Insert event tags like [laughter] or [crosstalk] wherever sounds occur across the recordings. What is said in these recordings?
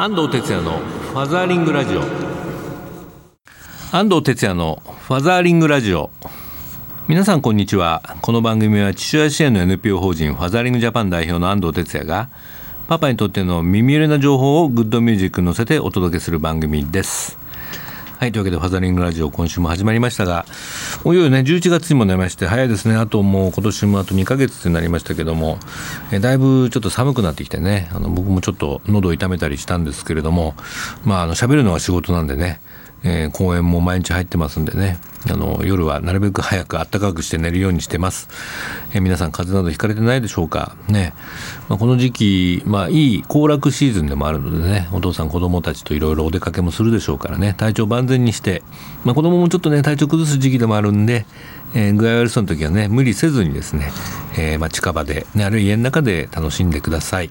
安藤哲也のファザーリングラジオ。安藤哲也のファザーリングラジオ。皆さんこんにちは。この番組は父親支援の NPO 法人ファザーリングジャパン代表の安藤哲也がパパにとっての耳寄りな情報をグッドミュージック載せてお届けする番組です。はいというわけでファザリングラジオ今週も始まりましたがおいよいね11月にもなりまして早いですね。あともう今年もあと2ヶ月になりましたけどもえだいぶちょっと寒くなってきてねあの僕もちょっと喉を痛めたりしたんですけれどもまああの喋るのは仕事なんでねえー、公演も毎日入ってますんでね。あの夜はなるべく早く暖かくして寝るようにしてます、えー、皆さん風邪などひかれてないでしょうか？ね、まあ、この時期まあいい行楽シーズンでもあるのでね。お父さん子供たちといろいろお出かけもするでしょうからね。体調万全にして、まあ、子供もちょっとね体調崩す時期でもあるんで、えー、具合悪そうな時はね無理せずにですね、えー、まあ近場で、ね、あるいは家の中で楽しんでください。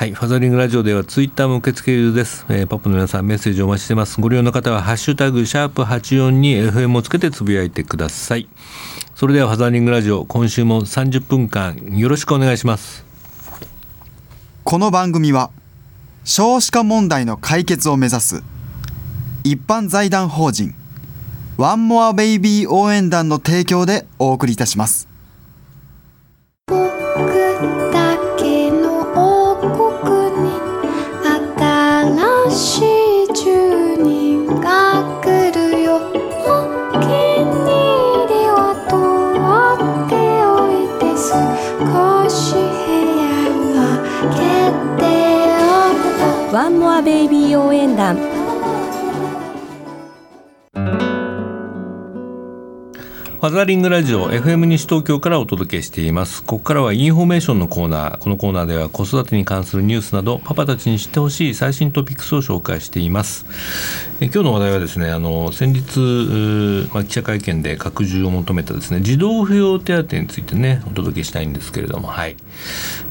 はい、ファザリングラジオではツイッターも受付けるです、えー、パップの皆さんメッセージをお待ちしてます。ご利用の方はハッシュタグシャープ84に FM をつけてつぶやいてください。それではファザリングラジオ今週も30分間よろしくお願いします。この番組は少子化問題の解決を目指す一般財団法人ワンモアベイビー応援団の提供でお送りいたします。ファザリングラジオ FM 西東京からお届けしています。ここからはインフォメーションのコーナー。このコーナーでは子育てに関するニュースなどパパたちに知ってほしい最新トピックスを紹介しています。え今日の話題はですねあの先日、まあ、記者会見で拡充を求めたですね児童扶養手当についてねお届けしたいんですけれどもはい。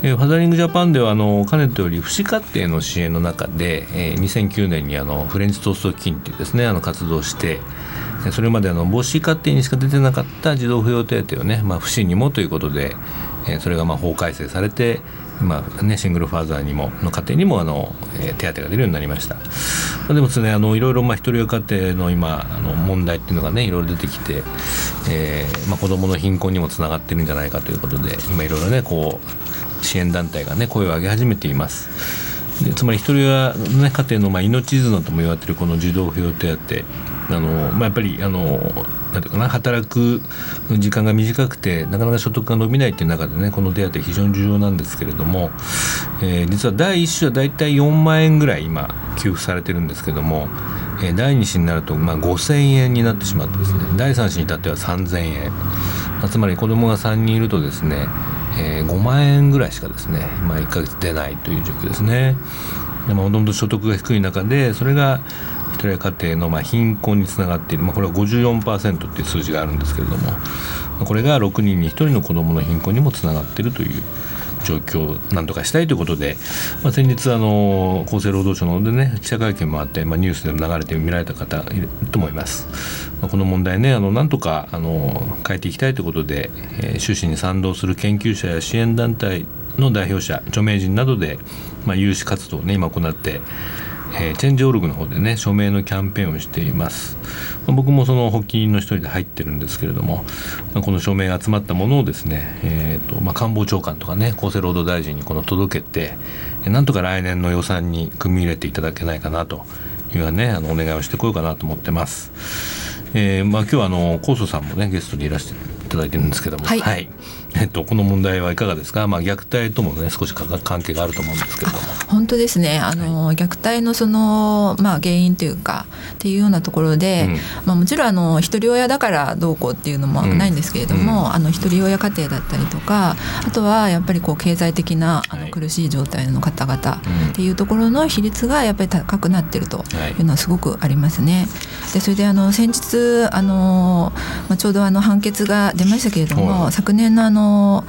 えファザリングジャパンではあのかねてより父子家庭の支援の中で、え2009年にあのフレンチトースト基金っていうですねあの活動してそれまであの母子家庭にしか出てなかった児童扶養手当をね、まあ、不審にもということで、えそれがまあ法改正されて今ね、シングルファーザーにもの家庭にもあの、え手当が出るようになりました。まあでもですねあのいろいろまあ一人親家庭の今あの問題っていうのがねいろいろ出てきて、えーまあ、子どもの貧困にもつながってるんじゃないかということで今いろいろねこう支援団体がね声を上げ始めています。でつまり一人親、ね、家庭のまあ命綱とも言われてるこの児童扶養手当あの、まあ、やっぱりあのなんていうかな働く時間が短くてなかなか所得が伸びないっていう中でねこの手当非常に重要なんですけれども、えー、実は第1子は大体4万円ぐらい今給付されているんですけれども、えー、第2子になると、まあ、5000円になってしまってですね第3子に至っては3000円、まあ、つまり子供が3人いるとですね、えー、5万円ぐらいしかですね、まあ、1ヶ月出ないという状況ですね。でもともと所得が低い中でそれが人家庭のまあ貧困につながっている、まあ、これは54%っていう数字があるんですけれどもこれが6人に1人の子どもの貧困にもつながっているという状況をなんとかしたいということで、まあ、先日あの厚生労働省のでね記者会見もあって、まあ、ニュースでも流れて見られた方いると思います。まあ、この問題ねあのなんとかあの変えていきたいということで、えー、趣旨に賛同する研究者や支援団体の代表者著名人などで、まあ、有志活動をね今行ってえー、チェンジオルグの方でね署名のキャンペーンをしています、まあ、僕もその発起人の一人で入ってるんですけれども、まあ、この署名が集まったものをですね、えーとまあ、官房長官とかね厚生労働大臣にこの届けてなんとか来年の予算に組み入れていただけないかなというねあのお願いをしてこようかなと思ってます、えーまあ、今日はあの高祖さんもねゲストでいらしていただいてるんですけども、はい、はいえっと、この問題はいかがですか、まあ、虐待とも、ね、少し関係があると思うんですけれども。本当ですね。あの、はい、虐待のその、まあ、原因というかっていうようなところで、うん、まあ、もちろんあの一人親だからどうこうっていうのもないんですけれども、うん、あの一人親家庭だったりとかあとはやっぱりこう経済的なあの苦しい状態の方々っていうところの比率がやっぱり高くなってるとい。うのはすごくありますね。でそれであの先日あの、まあ、ちょうどあの判決が出ましたけれども、昨年のあのの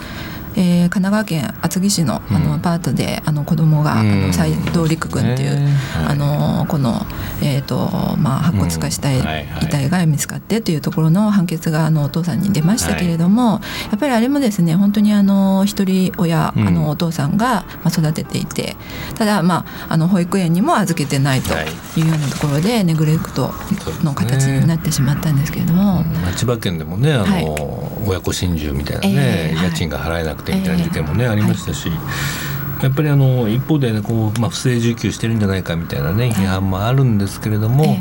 えー、神奈川県厚木市のあのアパートで、あの子供が、あの斎藤陸君っていう、あのこの、えーとまあ、白骨化した遺体が見つかってというところの判決があのお父さんに出ましたけれども、やっぱりあれもですね本当にあの一人親、あのお父さんが、まあ、育てていてただ、まあ、あの保育園にも預けてないとい。うようなところでネグレクトの形になってしまったんですけれども、ね、千葉県でもねあの、親子心中みたいなね、えー、家賃が払えなくてみたいな事件もね、えー、ありましたし。やっぱりあの一方で、ね、こう、まあ、不正受給してるんじゃないかみたいなね批判もあるんですけれども、や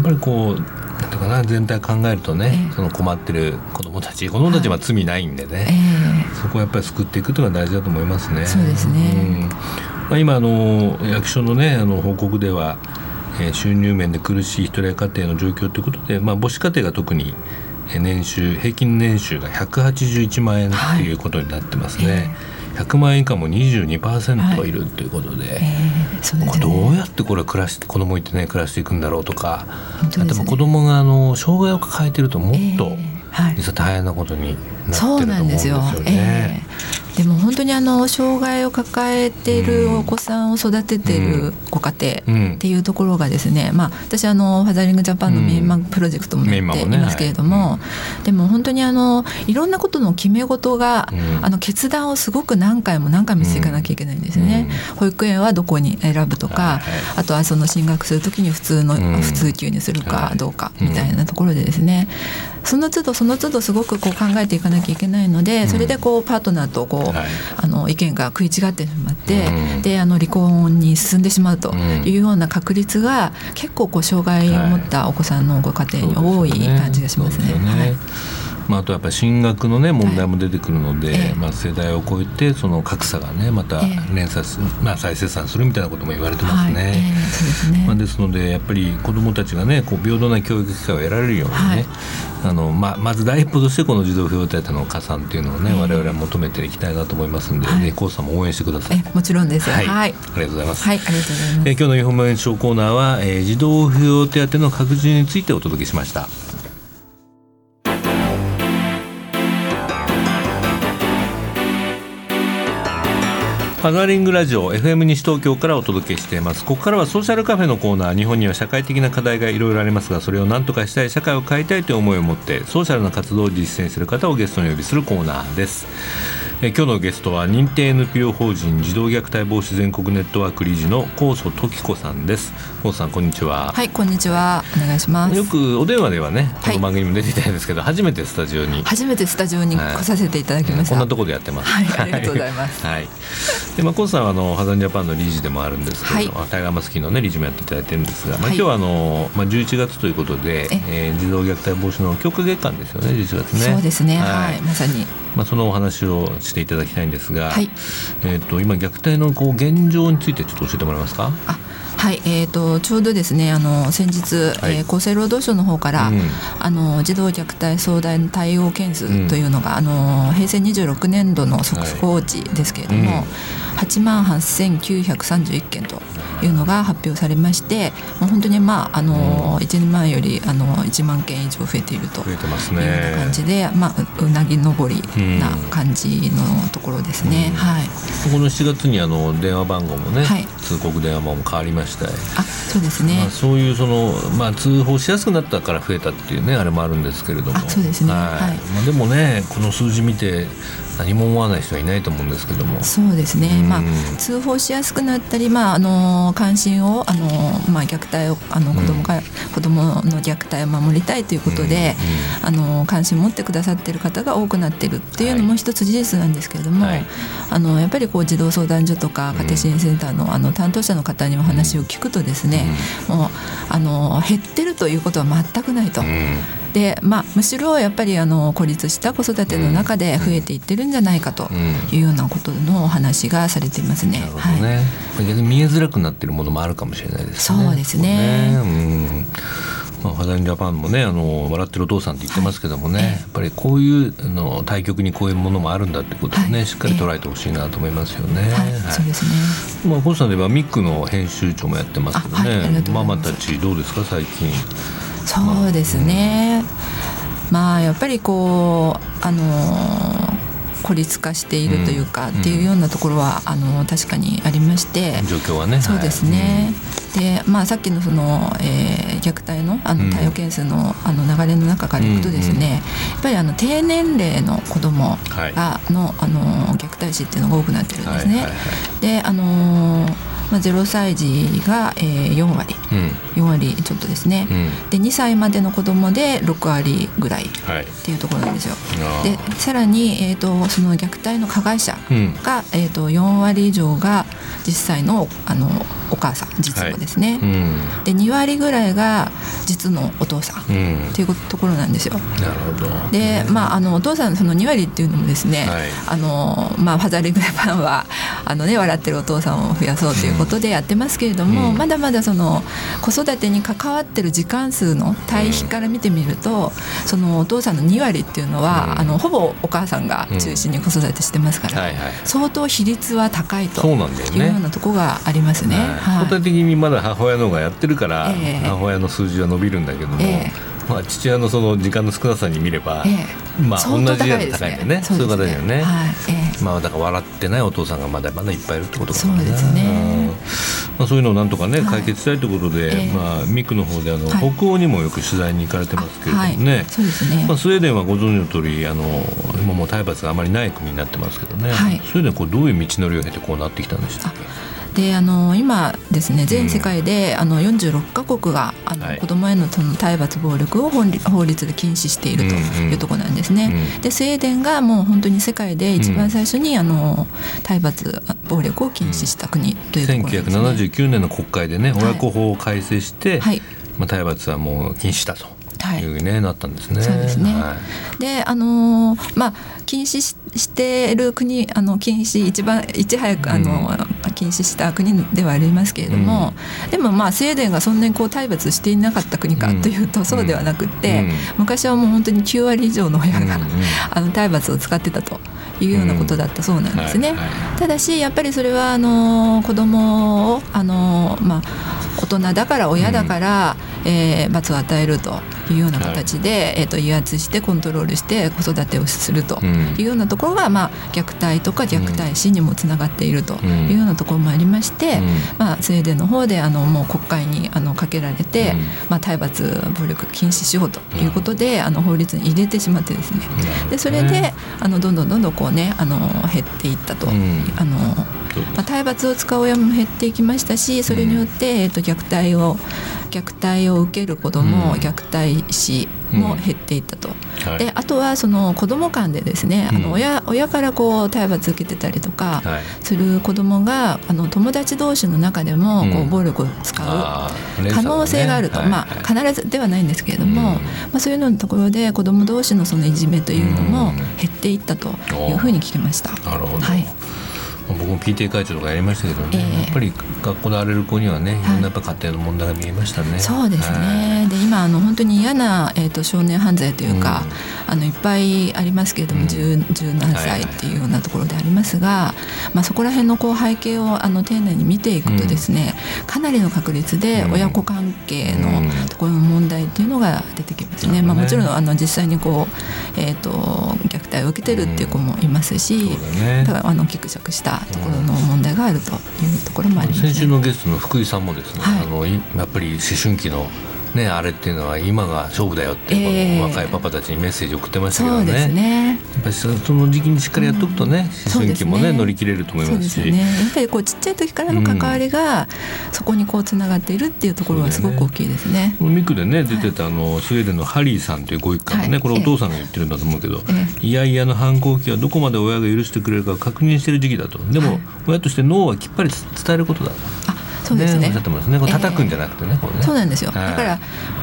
っぱりこうなんていうかな全体考えるとね、その困ってる子どもたち子どもたちは罪ないんでね、そこをやっぱり救っていくというのが大事だと思いますね。そうですね、うん。まあ、今あの役所のねあの報告では、えー、収入面で苦しい一人家庭の状況ということで、まあ、母子家庭が特に年収平均年収が181万円ということになってますね。はい。えー、100万円以下も22%い。るということではいえーでね、どうやってこれ暮らして子供いてね暮らしていくんだろうとか、ね、あと子供があの障害を抱えているともっと、実は大変なことになってると思うんですよね。でも本当にあの障害を抱えているお子さんを育てているご家庭っていうところがですね、まあ、私あのファザリングジャパンのミーマンプロジェクトもやっていますけれども、でも本当にあのいろんなことの決め事が、あの決断をすごく何回も何回もしていかなきゃいけないんですね。保育園はどこに選ぶとか、あとはその進学する時に普通の、普通級にするかどうかみたいなところでですね、その都度その都度すごくこう考えていかなきゃいけないので、それでこうパートナーとこうはい、あの意見が食い違ってしまって、うん、であの離婚に進んでしまうというような確率が結構こう障害を持ったお子さんのご家庭に多い感じがしますね。まあ、あとやっぱり進学の、ね、問題も出てくるので、はい、まあ、世代を超えてその格差がねまた連鎖す、まあ、再生産するみたいなことも言われてますね。はいえー、ですねまあ、ですのでやっぱり子どもたちがねこう平等な教育機会を得られるようにね、はい、あのまあ、まず第一歩としてこの児童扶養手当の加算っていうのをね、我々は求めていきたいなと思いますんで、はい、コさんも応援してください。もちろんです。はい、はい、ありがとうございます。はい、ありがとうございます。え今日のインフォメーションコーナーは、えー、児童扶養手当の拡充についてお届けしました。ファザリングラジオ FM 西東京からお届けしています。ここからはソーシャルカフェのコーナー日本には社会的な課題がいろいろありますがそれを何とかしたい社会を変えたいという思いを持ってソーシャルな活動を実践する方をゲストにお呼びするコーナーです。え今日のゲストは認定 NPO 法人児童虐待防止全国ネットワーク理事の高祖時子さんです。高祖さんこんにちは。はいこんにちは。お願いします。よくお電話ではねこの番組も出ていたんですけど、はい、初めてスタジオに。初めてスタジオに来させていただきました、はい、こんなところでやってます。はいありがとうございます。はい。でまあ高祖さんはあのハザンジャパンの理事でもあるんですけど、はい、タイガーマスキーのね理事もやっていただいてるんですが、まあ、今日はあのまあ11月ということで、えー、児童虐待防止の強化月間ですよね11月ね。そうですね。はい、まさに。まあ、そのお話をしていただきたいんですが、はい、えーと、今虐待のこう現状についてちょっと教えてもらえますか？はい、えーと、ちょうどですねあの先日、はい、えー、厚生労働省の方から、うん、あの児童虐待相談対応件数というのが、うん、あの平成26年度の速報値ですけれども、はいうん。8万8931件というのが発表されまして、まあ、本当にまああの1年前よりあの1万件以上増えているというような感じで、まあ、うなぎ登りな感じのところですね。はい、この7月にあの電話番号もね、はい、通告電話番号も変わりました。あそうですね、まあ、そういうその、まあ、通報しやすくなったから増えたっていうねあれもあるんですけれども。そうですね、はい。まあ、でもねこの数字見て何も思わない人はいないと思うんですけども。そうですね、まあ、通報しやすくなったり、まあ、あの関心をあの、まあ、虐待をあの子供が、うん、子供の虐待を守りたいということで、うんうん、あの関心を持ってくださっている方が多くなっているっていうのも一つ事実なんですけれども、はい、あのやっぱりこう児童相談所とか家庭支援センターのあの担当者の方にお話を聞くとですね、もうあの減ってるということは全くないと。でまあ、むしろやっぱりあの孤立した子育ての中で増えていってるんじゃないかというようなことのお話がされていますね。はい、逆に見えづらくなってるものもあるかもしれないですね。そうですね。うん。まあ、ファザンジャパンもねあの笑ってるお父さんって言ってますけどもね、はい、やっぱりこういうあの対局にこういうものもあるんだってことをね、はい、しっかり捉えてほしいなと思いますよね。はい、そうですね。まあ、コさんではミックの編集長もやってますけどね、ママたちどうですか最近？そうですね、まあやっぱりこうあの孤立化しているというか、っていうようなところはあの確かにありまして状況はね。そうですね、でまあ、さっきのその、えー、虐待のあのうん。対応件数の,、あの流れの中からいくとですね、やっぱりあの低年齢の子どもはい。がの,、あの虐待死っていうのが多くなってるんですね。はい。はい。はい。であのーまあ、0歳児が、えー、4割。うん。4割ちょっとですね、うん。で2歳までの子どもで6割ぐらいっはい。ていうところなんですよ。あでさらに、えー、とその虐待の加害者うん。が、えー、と4割以上が実際のあのお母さん実母ですね、うん。で2割ぐらいが実のお父さん。っうん。ていうところなんですよ。なるほど。でまあ、あのお父さんのその2割っていうのもですね、はい。あのまあ、ファザーリングジャパンはあの、ね、笑ってるお父さんを増やそうということでやってますけれども、うん。まだまだその子育てに関わってる時間数の対比から見てみると、そのお父さんの2割っていうのは、うん。あのほぼお母さんが中心に子育てしてますから、はいはい。相当比率は高いと。そうなんだよねいうようなところがありますね。はい。はい。的にまだ母親の方がやってるから、ええ。母親の数字は伸びるんだけども、えまあ、父親のその時間の少なさに見れば、ええ。まあ同じようですな高いんだよね。そういうです方だよね。はい。ええ。まあだから笑ってないお父さんがまだまだいっぱいいるってことかもそうですね。うんまあ、そういうのをなんとかねはい。解決したいということで、ええ。まあ、ミクの方であの、はい。北欧にもよく取材に行かれてますけれどもね、はい、そうですね、まあ、スウェーデンはご存知の通りあの今もう体罰があまりない国になってますけどね、はい。スウェーデンはこうどういう道のりを経てこうなってきたんでしたっけ？であの今ですね全世界で、あの46カ国があの、はい。子どもへのその体罰暴力を法律で禁止しているとうんうん。いうところなんですね。うん。でスウェーデンがもう本当に世界で一番最初に、あの体罰暴力を禁止した国というところですね。1979年の国会でねはい。親子法を改正して、はい。まあ、体罰はもう禁止したとはい。いうね、なったんですね。そうですね。はい。であのーまあ禁止ししている国あの禁止一番いち早くあの、禁止した国ではありますけれども、でもまあスウェーデンがそんなにこう体罰していなかった国かうん。というと、そうではなくって、うん。昔はもう本当に9割以上の親が、うんうん。あの体罰を使ってたというようなことだったそうなんですね。ただしやっぱりそれはあの子供をあのまあ大人だから親だから、えー罰を与えるというような形で、えー、と威圧してコントロールして子育てをするとうん。いうようなところが、まあ、虐待とか虐待死にもつながっているというようなところもありまして、うん。まあ、スウェーデンの方であのもう国会にあのかけられて、うん。まあ、体罰暴力禁止しようということで、あの法律に入れてしまってですね。でそれであのどんどんどんどんこうねあの減っていったと、うん。あのまあ、体罰を使う親も減っていきましたしそれによって、えー、と虐待を虐待を受ける子ども、うん。虐待死も減っていったと。はい。であとはその子ども間でですね、あうん。の親親からこう体罰受けてたりとかはい。する子どもがあの友達同士の中でもこううん暴力を使う。可能性があると、はい。まあはい。必ずではないんですけれども、うん。まあ、そういうののところで子ども同士のそのいじめというのも減っていったというふうに聞きました。なるほど、はい僕も PTA 会長とかやりましたけどね、ええ。やっぱり学校で荒れる子にはねい。ろんなやっぱ家庭の問題が見えましたね。そうですはい。ね、で今あの本当に嫌な、えー、と少年犯罪というか、あのいっぱいありますけれども、うん。十十何歳っていうようなところでありますが、まあ、そこら辺のこう背景をあの丁寧に見ていくとですね、かなりの確率でうん。親子関係うん。のところの問題っていうのが出てきますね。まあ、もちろんあの実際にこう、えー、と虐待を受けてるっていう子もいますし、だね。だからあのギクシャクしたところの問題があるというところもあります、ね。先週のゲストの福井さんもですね、はいあのいやっぱり思春期のねあれっていうのは今が勝負だよって、ええこの若いパパたちにメッセージ送ってましたけどね。ね。やっぱりそその時期にしっかりやっとくとね、思春期もねね乗り切れると思いますし。ね。やっぱりこうちっちゃい時からの関わりが、そこにこうつながっているっていうところはすごく大きいですね。このミクでね出てたあのスウェーデンのハリーさんというご一家のね、はいこれお父さんが言ってるんだと思うけど、えいやいやの反抗期はどこまで親が許してくれるか確認してる時期だとでも、はい親として脳はきっぱり伝えることだあ、そうですね。おっすね。叩くんじゃなくてね、これね。そうなんですよ。はい。だから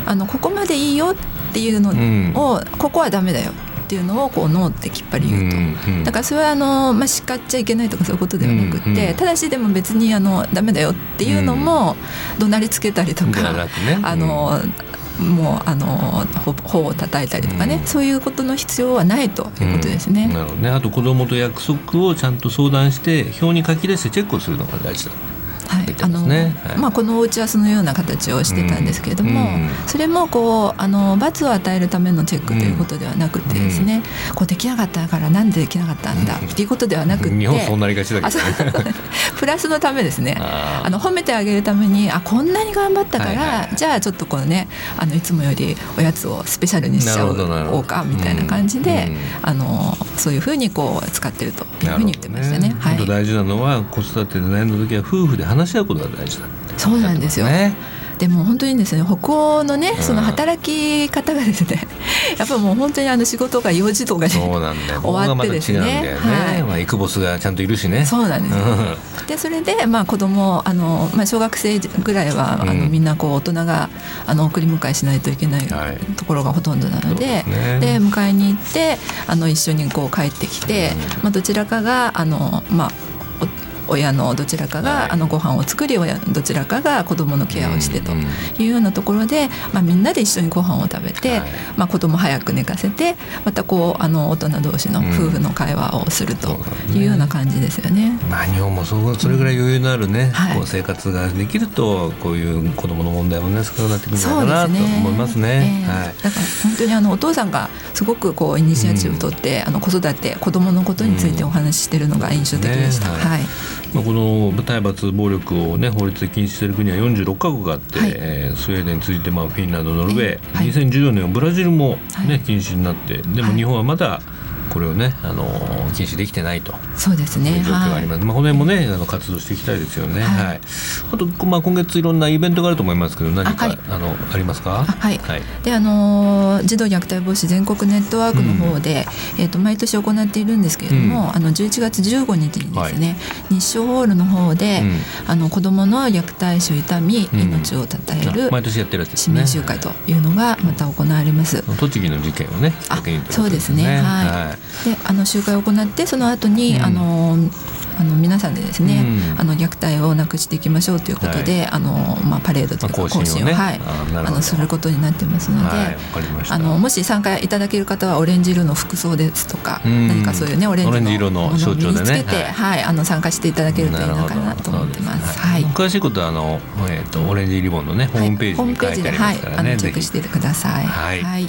あのここまでいいよっていうのうん。を、ここはダメだよっていうのをこうノーってきっぱり言うと。うんうんだからそれはあの、まあ、叱っちゃいけないとかそういうことではなくって、うんうんただしでも別にあのダメだよっていうのも怒鳴りつけたりとか、ね。あの、もうあのほ頬を叩いたりとかね、うん。そういうことの必要はないということですね。うん。なるほどね。あと子供と約束をちゃんと相談して表に書き出してチェックをするのが大事だはい出てますねはい。まあ、このお家はそのような形をしてたんですけれども、うん。それもこうあの罰を与えるためのチェックということではなくてですね、こうできなかったからなんでできなかったん。だっていうことではなくて日本そうなりがちだけどね。[laughs] プラスのためですね。あの褒めてあげるためにあこんなに頑張ったから、じゃあちょっとこのねあのいつもよりおやつをスペシャルにしちゃおうかみたいな感じで、うん。あのそういうふうにこう使ってるというふうに言ってましたね。はい。大事なのは子育てで悩んだ時は夫婦で話し合うことが大事だ。そうなんですよ。ね。でも本当にですね北欧のねその働き方がですね [laughs] やっぱもう本当にあの仕事が4時とかでそうなんだよ。終わってですね。ここがまた違うんだよね、はい。まあ、イクボスがちゃんといるしね。そうなんです。ようん。でそれでまあ子供あのまあ小学生ぐらいは、あうん。のみんなこう大人があの送り迎えしないといけないはい。ところがほとんどなので、そうで迎えに行ってあの一緒にこう帰ってきて、まあどちらかがあのまあお親のどちらかが、はい。あのご飯を作り親のどちらかが子供のケアをしてとうんいうようなところで、まあ、みんなで一緒にご飯を食べて、はい。まあ、子供早く寝かせてまたこうあの大人同士の夫婦の会話をするというような感じですよね。まあ日本もそうそれぐらい余裕のあるね、はい。こう生活ができるとこういう子供の問題もね少なくなってくるんじゃないかなと思いますね。ええはい。だから本当にあのお父さんがすごくこうイニシアチブを取って、あの子育て子供のことについてお話ししているのが印象的でした。ねはい。まあ、この体罰暴力を、ね、法律で禁止している国は46カ国があって、はい。えースウェーデンに続いて、まあ、フィンランドノルウェー、ええはい。2014年はブラジルも、ねはい。禁止になってでもはい。日本はまだこれをね、あの禁止できてないと。そうですね。いう状況がありはます。まあ、この辺もね、あの活動していきたいですよね。はいはい。あと、まあ、今月いろんなイベントがあると思いますけど、何か、あ,、あはいの、ありますか？あはいはい。い。であのー児童虐待防止全国ネットワークの方で、えっ、と毎年行っているんですけれども、うんあの11月15日にですね、は日照ホールの方で、うんあの子どもの虐待死を痛み、うん命をたたえるあ毎年やってるやつです市ね。民集会というのがまた行われます。栃木の事件をね、あそうですね。はい。で、あの集会を行って、その後に、うんあの。あの皆さんでですね、うん。あの虐待をなくしていきましょうということで、あのまあパレードというかまあ行進をね。はい。あのすることになってますので、はいあのもし参加いただける方はオレンジ色の服装ですとか、うん。何かそういうねオレンジ色のものを身につけて、はい。はい、あの参加していただけるといいのかなと思ってます。はい。詳しいことはあの、えっ、とオレンジリボンのねホームページに書いてありますからね。はい、あのチェックしてください。はい。はい。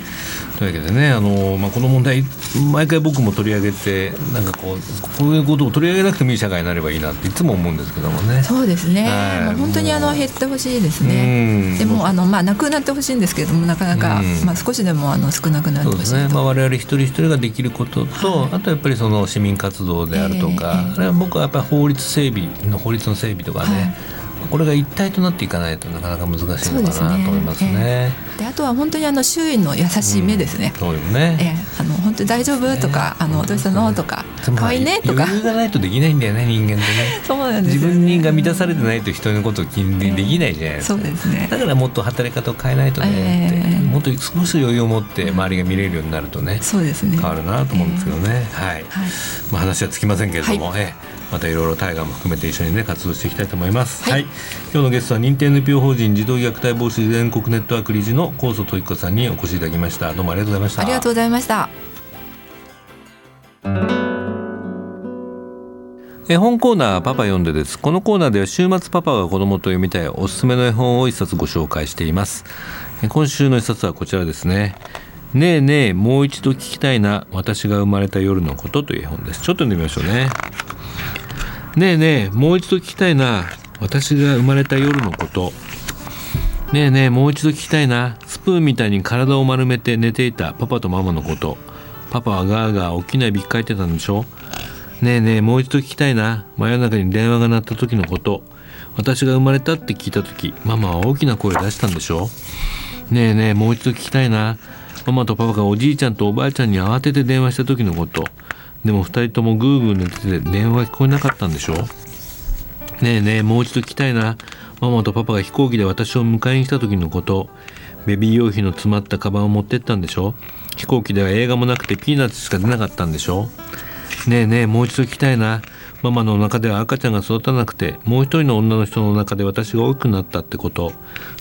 というわけでねあの、まあ、この問題毎回僕も取り上げてなんかこうこういうことを取り上げなくてもいい社会になればいいなっていつも思うんですけどもね。そうですね。はい本当にあの減ってほしいですうね。んでもあのまあなくなってほしいんですけれどもなかなかうんまあ少しでもあの少なくなってほしいと。そうですね、まあ、我々一人一人ができることと、はいあとやっぱりその市民活動であるとか、ええあれは僕はやっぱり法律整備の法律の整備とかね、はいこれが一体となっていかないとなかなか難しいのかなと思いますね。ええであとは本当にあの周囲の優しい目ですね。そうよね。ええあの本当に大丈夫？とか、あのどうしたのとか可愛いね？とか。余裕がないとできないんだよね人間ってね。[laughs] そうなんですね。分が満たされてないと人のことを気にできないじゃないですか。そうですね。だからもっと働き方を変えないとね、ええ。もっと少し余裕を持って周りが見れるようになるとね、そうですね。変わるなと思うんですけどね。はい。はい。まあ話はつきませんけれども、はええ。またいろいろタイガーも含めて一緒にね活動していきたいと思います。はい。今日のゲストは認定 NPO 法人児童虐待防止全国ネットワーク理事の高祖と彦さんにお越しいただきました。どうもありがとうございました。ありがとうございました。絵本コーナーパパ読んでですこのコーナーでは週末パパが子供と読みたいおすすめの絵本を一冊ご紹介していますえ今週の一冊はこちらですねねえねえもう一度聞きたいな私が生まれた夜のことという絵本ですちょっと読んでみましょうねねえねえもう一度聞きたいな私が生まれた夜のことねえねえもう一度聞きたいな。スプーンみたいに体を丸めて寝ていたパパとママのこと。パパはガーガー大きなびっかいてたんでしょ。ねえねえもう一度聞きたいな。真夜中に電話が鳴った時のこと。私が生まれたって聞いた時ママは大きな声を出したんでしょ。ねえねえもう一度聞きたいな。ママとパパがおじいちゃんとおばあちゃんに慌てて電話した時のこと。でも二人ともグーグー寝てて電話が聞こえなかったんでしょ。ねえねえもう一度聞きたいな。ママとパパが飛行機で私を迎えに来た時のこと。ベビー用品の詰まったカバンを持ってったんでしょ？飛行機では映画もなくてピーナッツしか出なかったんでしょ？ねえねえもう一度聞きたいな。ママのお腹では赤ちゃんが育たなくてもう一人の女の人の中で私が大きくなったってこと。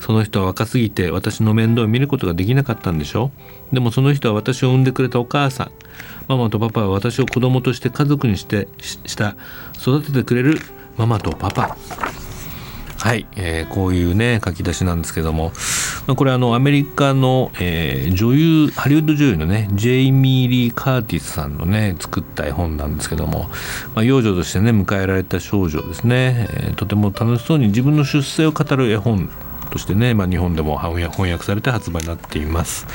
その人は若すぎて私の面倒を見ることができなかったんでしょ？でもその人は私を産んでくれたお母さん。ママとパパは私を子供として家族にしてした育ててくれるママとパパ。はい、えーこういうね書き出しなんですけども、まあ、これあのアメリカの、えー女優ハリウッド女優のねジェイミー・リー・カーティスさんのね作った絵本なんですけども、まあ、幼女としてね迎えられた少女ですね、えーとても楽しそうに自分の出生を語る絵本としてね、まあ、日本でも翻訳されて発売になっています。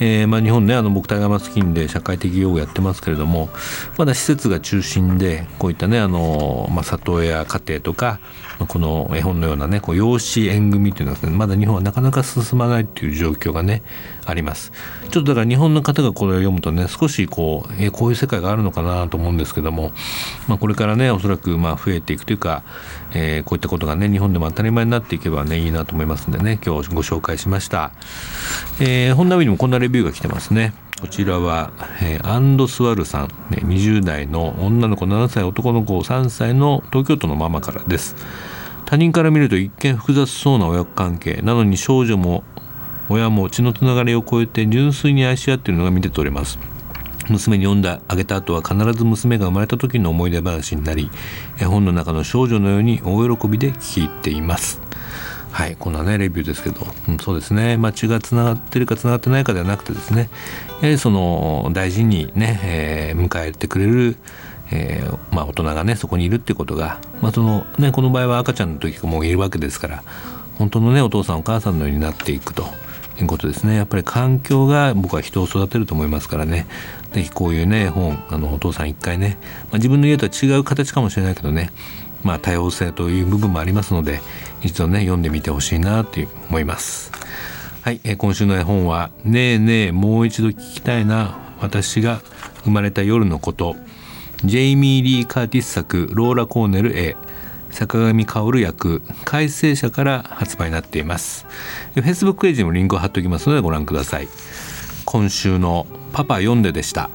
えーまあ、日本ねあの僕タイガーマスキンで社会的養護やってますけれどもまだ施設が中心でこういったねあの、まあ、里親家庭とかこの絵本のようなねこう養子縁組っていうのはねまだ日本はなかなか進まないっていう状況がねあります。ちょっとだから日本の方がこれを読むとね少しこう、えこういう世界があるのかなと思うんですけども、まあ、これからねおそらくまあ増えていくというか、えーこういったことがね日本でも当たり前になっていけばねいいなと思いますんでね今日ご紹介しました、えー、本並にもこんなレビューが来てますね。こちらは、えーアンドスワルさん、ね、20代の女の子7歳男の子3歳の東京都のママからです。他人から見ると一見複雑そうな親子関係。なのに少女も親も血のつながりを超えて純粋に愛し合っているのが見て取れます。娘に読んであげた後は必ず娘が生まれた時の思い出話になり絵本の中の少女のように大喜びで聞き入っています。はいこんなねレビューですけど、うん、そうですね、まあ、血がつながってるかつながってないかではなくてですね。やはりその大事にね、えー迎えてくれるえーまあ、大人がねそこにいるっていうことが、まあそのね、この場合は赤ちゃんの時もういるわけですから本当のねお父さんお母さんのようになっていくということですね。やっぱり環境が僕は人を育てると思いますからね。ぜひこういうね本あのお父さん一回ね、まあ、自分の家とは違う形かもしれないけどねまあ多様性という部分もありますので一度ね読んでみてほしいなと思います。はい、えー今週の絵本は「ねえねえもう一度聞きたいな私が生まれた夜のこと」ジェイミー・リー・カーティス作ローラ・コーネル A 坂上薫役改正者から発売になっています。フェイスブックページにもリンクを貼っておきますのでご覧ください。今週の「パパ読んで」でした。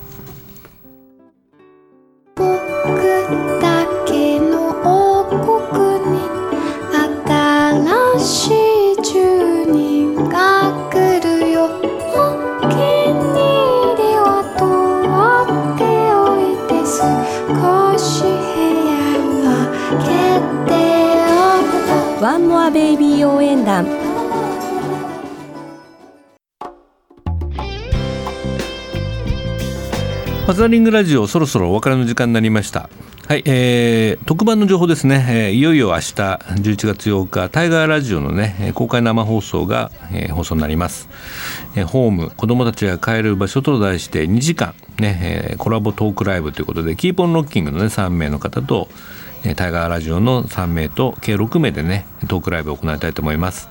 ザリングラジオそろそろお別れの時間になりました。はい、えー、特番の情報ですね、えーいよいよ明日11月8日タイガーラジオのね公開生放送が、えー放送になります、えーホーム子どもたちが帰る場所と題して2時間、ねえーコラボトークライブということでキーポンロッキングのね3名の方とえータイガーラジオの3名と計6名でねトークライブを行いたいと思います、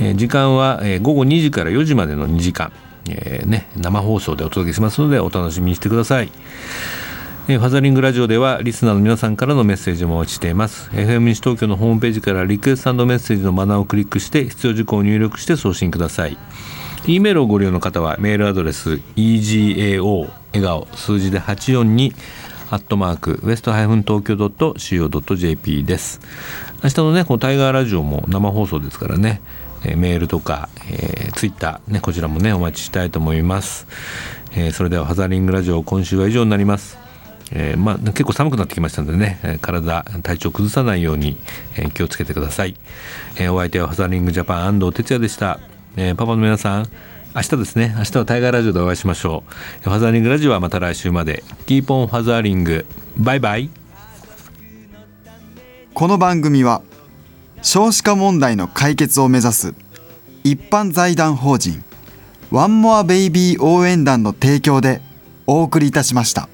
えー時間は、えー午後2時から4時までの2時間、えーね、生放送でお届けしますのでお楽しみにしてください。えーファザリングラジオではリスナーの皆さんからのメッセージもお待ちしています。FM 西東京のホームページからリクエストメッセージのバナーをクリックして必要事項を入力して送信ください。E メールをご利用の方はメールアドレス egao 笑顔数字で842アットマークウエストハイフン東京 .co.jp です。明日のねこのタイガーラジオも生放送ですからね。えーメールとか、えー、ツイッターねこちらもねお待ちしたいと思います、えーそれではファザリングラジオ今週は以上になります。えーまあ、結構寒くなってきましたのでね、体体調崩さないように、えー気をつけてください、えーお相手はファザリングジャパン安藤哲也でした、えーパパの皆さん明日ですね明日はタイガーラジオでお会いしましょう。ファザーリングラジオはまた来週まで。 Keep on fathering。バイバイ。この番組は少子化問題の解決を目指す一般財団法人ワンモアベイビー応援団の提供でお送りいたしました。